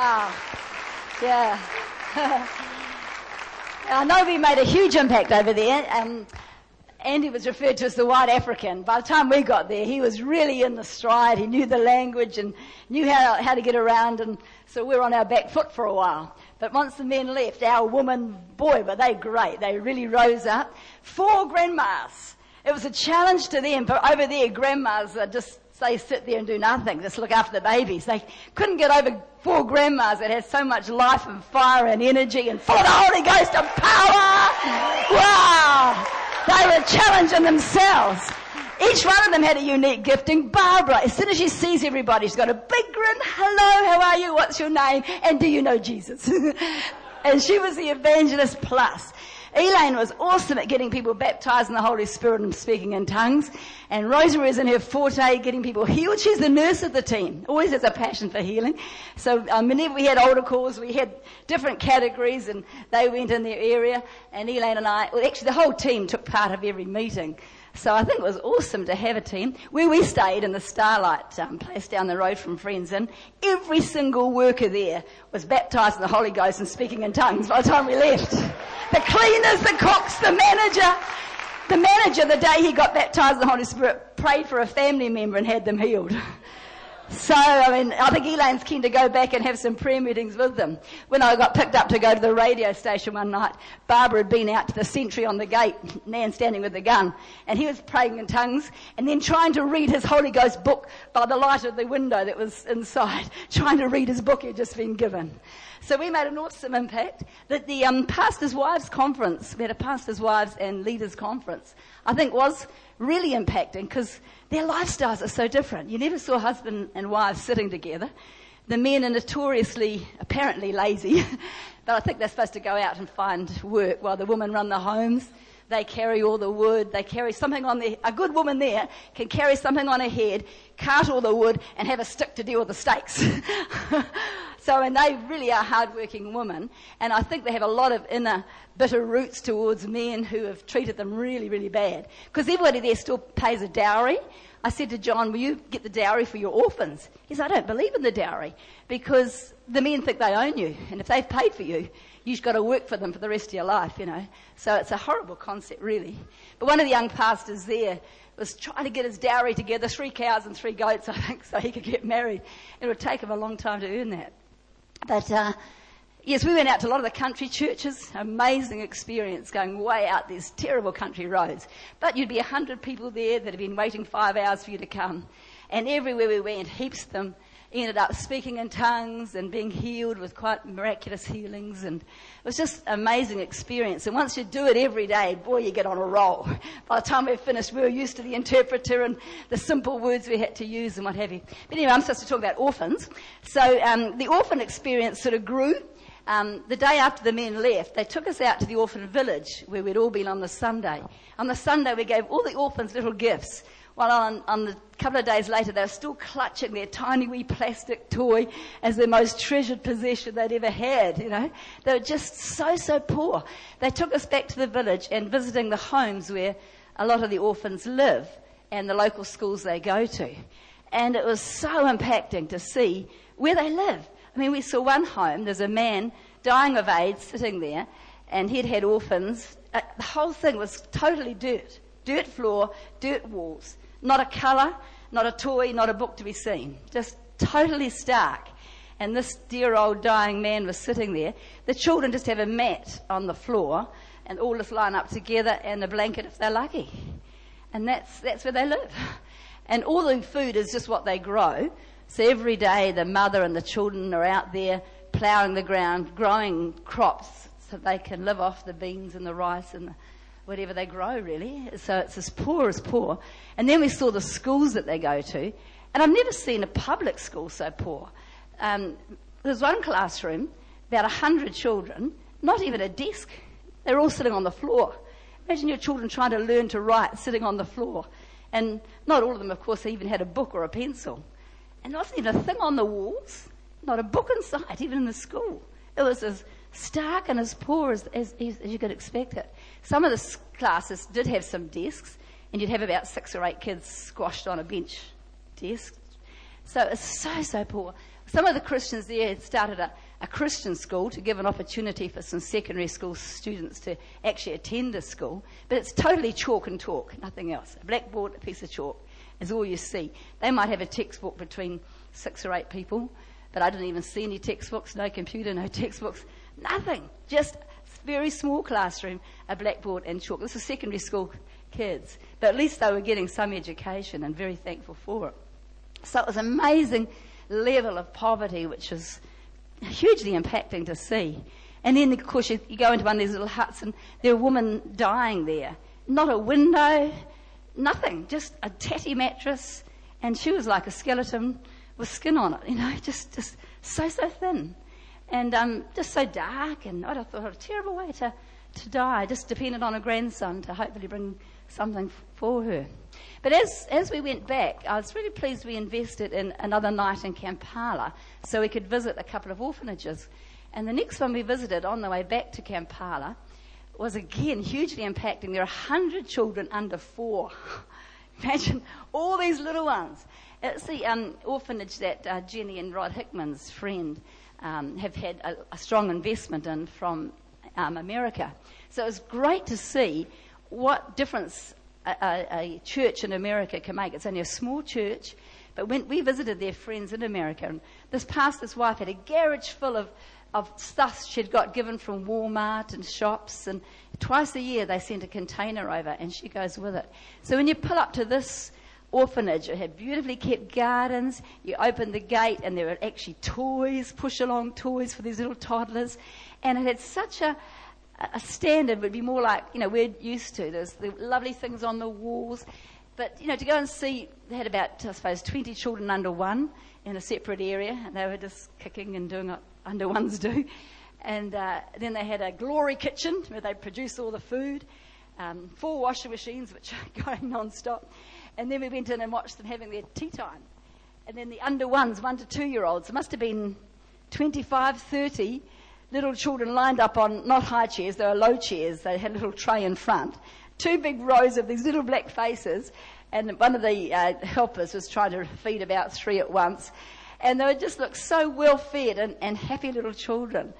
Wow. Yeah. I know we made a huge impact over there. Um, Andy was referred to as the white African. By the time we got there, he was really in the stride. He knew the language and knew how, how to get around, and so we were on our back foot for a while. But once the men left, our woman, boy, were they great. They really rose up. Four grandmas. It was a challenge to them, but over there, grandmas are just they sit there and do nothing, just look after the babies. They couldn't get over four grandmas that had so much life and fire and energy and full of the Holy Ghost and power. Wow! They were challenging themselves. Each one of them had a unique gifting. Barbara, as soon as she sees everybody, she's got a big grin. Hello, how are you? What's your name? And do you know Jesus? and she was the evangelist plus. Elaine was awesome at getting people baptized in the Holy Spirit and speaking in tongues. And Rosemary is in her forte, getting people healed. She's the nurse of the team. Always has a passion for healing. So um, whenever we had older calls, we had different categories and they went in their area. And Elaine and I, well actually the whole team took part of every meeting. So I think it was awesome to have a team. Where we stayed in the Starlight um, place down the road from Friends Inn, every single worker there was baptized in the Holy Ghost and speaking in tongues by the time we left. The cleaners, the cooks, the manager. The manager, the day he got baptized the Holy Spirit, prayed for a family member and had them healed. So, I mean, I think Elaine's keen to go back and have some prayer meetings with them. When I got picked up to go to the radio station one night, Barbara had been out to the sentry on the gate, Nan standing with the gun, and he was praying in tongues and then trying to read his Holy Ghost book by the light of the window that was inside, trying to read his book he'd just been given. So we made an awesome impact that the um, pastors' wives conference, we had a pastors' wives and leaders conference, I think was really impacting because their lifestyles are so different. You never saw husband and wife sitting together. The men are notoriously, apparently lazy, but I think they're supposed to go out and find work while the women run the homes. They carry all the wood. They carry something on their, a good woman there can carry something on her head, cart all the wood, and have a stick to deal with the stakes. So, and they really are hardworking women. And I think they have a lot of inner bitter roots towards men who have treated them really, really bad. Because everybody there still pays a dowry. I said to John, will you get the dowry for your orphans? He said, I don't believe in the dowry because the men think they own you. And if they've paid for you, you've got to work for them for the rest of your life, you know. So it's a horrible concept, really. But one of the young pastors there was trying to get his dowry together, three cows and three goats, I think, so he could get married. It would take him a long time to earn that. But uh, yes, we went out to a lot of the country churches. Amazing experience going way out these terrible country roads. But you'd be a hundred people there that had been waiting five hours for you to come. And everywhere we went, heaps of them ended up speaking in tongues and being healed with quite miraculous healings. And it was just an amazing experience. And once you do it every day, boy, you get on a roll. By the time we finished, we were used to the interpreter and the simple words we had to use and what have you. But anyway, I'm supposed to talk about orphans. So um, the orphan experience sort of grew. Um, the day after the men left, they took us out to the orphan village where we'd all been on the Sunday. On the Sunday, we gave all the orphans little gifts. Well, on, on the couple of days later, they were still clutching their tiny wee plastic toy as their most treasured possession they'd ever had, you know. They were just so, so poor. They took us back to the village and visiting the homes where a lot of the orphans live and the local schools they go to. And it was so impacting to see where they live. I mean, we saw one home, there's a man dying of AIDS sitting there, and he'd had orphans. Uh, the whole thing was totally dirt. Dirt floor, dirt walls. Not a colour, not a toy, not a book to be seen. Just totally stark. And this dear old dying man was sitting there. The children just have a mat on the floor and all just line up together and a blanket if they're lucky. And that's, that's where they live. And all the food is just what they grow. So every day the mother and the children are out there ploughing the ground, growing crops so they can live off the beans and the rice and the whatever they grow, really. So it's as poor as poor. And then we saw the schools that they go to. And I've never seen a public school so poor. Um, there's one classroom, about 100 children, not even a desk. They're all sitting on the floor. Imagine your children trying to learn to write sitting on the floor. And not all of them, of course, even had a book or a pencil. And there wasn't even a thing on the walls, not a book in sight, even in the school. It was as stark and as poor as, as, as you could expect it. Some of the classes did have some desks, and you'd have about six or eight kids squashed on a bench desk. So it's so, so poor. Some of the Christians there had started a, a Christian school to give an opportunity for some secondary school students to actually attend the school, but it's totally chalk and talk, nothing else. A blackboard, a piece of chalk is all you see. They might have a textbook between six or eight people, but I didn't even see any textbooks, no computer, no textbooks, nothing. Just very small classroom, a blackboard and chalk. This is secondary school kids, but at least they were getting some education and very thankful for it. So it was amazing level of poverty, which was hugely impacting to see. And then, of course, you, you go into one of these little huts and there are women dying there. Not a window, nothing, just a tatty mattress, and she was like a skeleton with skin on it, you know, just, just so, so thin. And um, just so dark, and have thought, a terrible way to, to die, just dependent on a grandson to hopefully bring something for her. But as, as we went back, I was really pleased we invested in another night in Kampala so we could visit a couple of orphanages. And the next one we visited on the way back to Kampala was again hugely impacting. There are 100 children under four. Imagine all these little ones. It's the um, orphanage that uh, Jenny and Rod Hickman's friend um, have had a, a, strong investment in from um, America. So it was great to see what difference a, a, a, church in America can make. It's only a small church, but when we visited their friends in America, and this pastor's wife had a garage full of, of stuff she'd got given from Walmart and shops, and twice a year they sent a container over, and she goes with it. So when you pull up to this orphanage. It had beautifully kept gardens. You opened the gate and there were actually toys, push along toys for these little toddlers. And it had such a, a standard would be more like, you know, we're used to. There's the lovely things on the walls. But, you know, to go and see, they had about, I suppose, 20 children under one in a separate area, and they were just kicking and doing what under ones do. And uh, then they had a glory kitchen where they produce all the food, um, four washing machines which are going non-stop. And then we went in and watched them having their tea time. And then the under ones, one to two year olds, must have been 25, 30 little children lined up on not high chairs, they were low chairs. They had a little tray in front. Two big rows of these little black faces. And one of the uh, helpers was trying to feed about three at once. And they just looked so well fed and, and happy little children.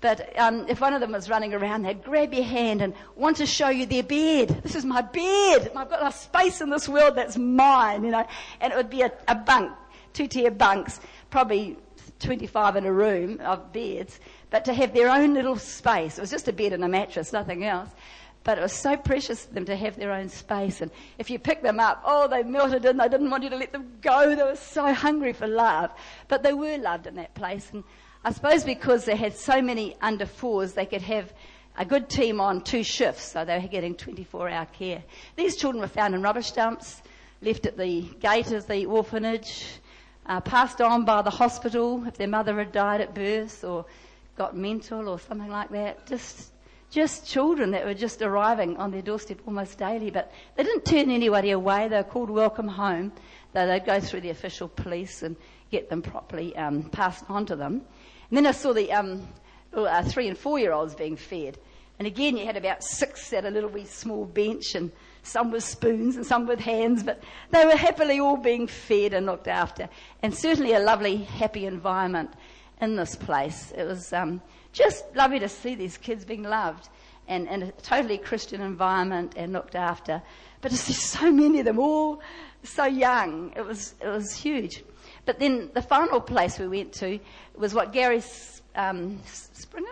But um, if one of them was running around, they'd grab your hand and want to show you their bed. This is my bed. I've got a space in this world that's mine, you know. And it would be a, a bunk, two-tier bunks, probably 25 in a room of beds. But to have their own little space, it was just a bed and a mattress, nothing else. But it was so precious to them to have their own space. And if you pick them up, oh, they melted in. They didn't want you to let them go. They were so hungry for love. But they were loved in that place. And I suppose because they had so many under fours, they could have a good team on two shifts, so they were getting 24 hour care. These children were found in rubbish dumps, left at the gate of the orphanage, uh, passed on by the hospital if their mother had died at birth or got mental or something like that. Just, just children that were just arriving on their doorstep almost daily, but they didn't turn anybody away. They were called welcome home. Though they'd go through the official police and get them properly um, passed on to them. And then I saw the um, uh, three and four year olds being fed. And again, you had about six at a little wee small bench, and some with spoons and some with hands, but they were happily all being fed and looked after. And certainly a lovely, happy environment in this place. It was um, just lovely to see these kids being loved and in a totally Christian environment and looked after. But to see so many of them all so young, it was, it was huge. But then the final place we went to was what Gary um, Springer,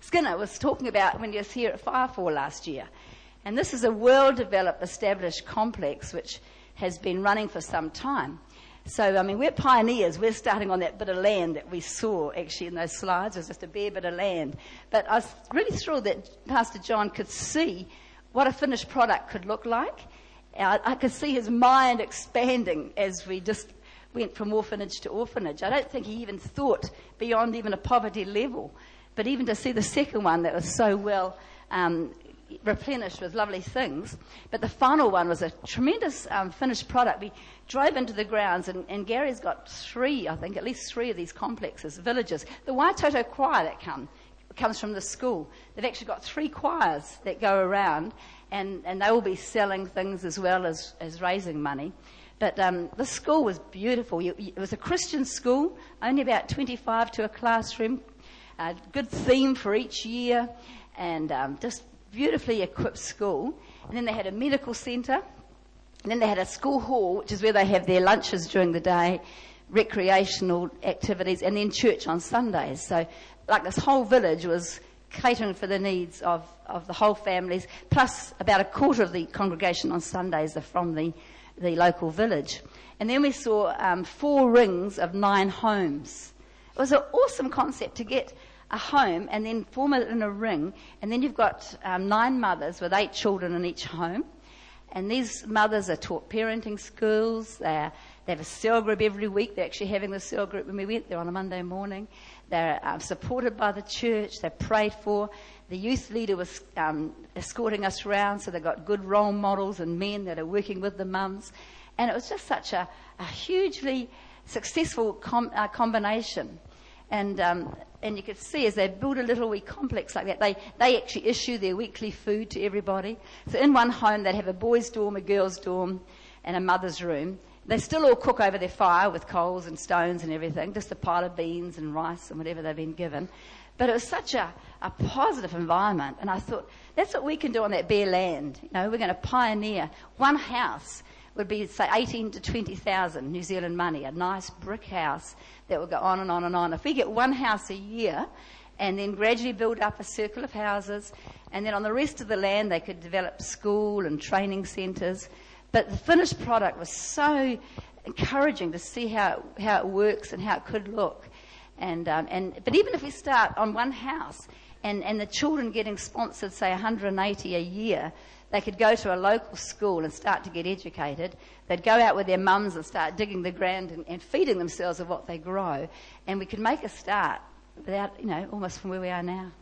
Skinner was talking about when he was here at Firefall last year. And this is a well-developed, established complex which has been running for some time. So, I mean, we're pioneers. We're starting on that bit of land that we saw actually in those slides. It was just a bare bit of land. But I was really thrilled that Pastor John could see what a finished product could look like. I, I could see his mind expanding as we just went from orphanage to orphanage. I don't think he even thought beyond even a poverty level. But even to see the second one that was so well um, replenished with lovely things. But the final one was a tremendous um, finished product. We drove into the grounds, and, and, Gary's got three, I think, at least three of these complexes, villages. The Watoto choir that come comes from the school. They've actually got three choirs that go around, and, and they will be selling things as well as, as raising money. But um, the school was beautiful. It was a Christian school, only about 25 to a classroom, a good theme for each year, and um, just beautifully equipped school. And then they had a medical centre, and then they had a school hall, which is where they have their lunches during the day, recreational activities, and then church on Sundays. So, like this whole village was catering for the needs of, of the whole families, plus about a quarter of the congregation on Sundays are from the the local village. And then we saw um, four rings of nine homes. It was an awesome concept to get a home and then form it in a ring. And then you've got um, nine mothers with eight children in each home. And these mothers are taught parenting skills. They're, they have a cell group every week. They're actually having the cell group when we went there on a Monday morning. They're um, supported by the church. They're prayed for. The youth leader was um, escorting us around, so they've got good role models and men that are working with the mums. And it was just such a, a hugely successful com- uh, combination. And, um, and you could see as they build a little wee complex like that, they, they actually issue their weekly food to everybody. So in one home, they'd have a boys' dorm, a girls' dorm, and a mother's room. They still all cook over their fire with coals and stones and everything, just a pile of beans and rice and whatever they've been given. But it was such a, a positive environment. And I thought, that's what we can do on that bare land. You know, we're going to pioneer. One house would be, say, 18 to 20,000 New Zealand money, a nice brick house that would go on and on and on. If we get one house a year, and then gradually build up a circle of houses, and then on the rest of the land they could develop school and training centres. But the finished product was so encouraging to see how, how it works and how it could look. And, um, and, but even if we start on one house and, and the children getting sponsored, say 180 a year, they could go to a local school and start to get educated. They'd go out with their mums and start digging the ground and, and feeding themselves of what they grow. And we could make a start without, you know, almost from where we are now.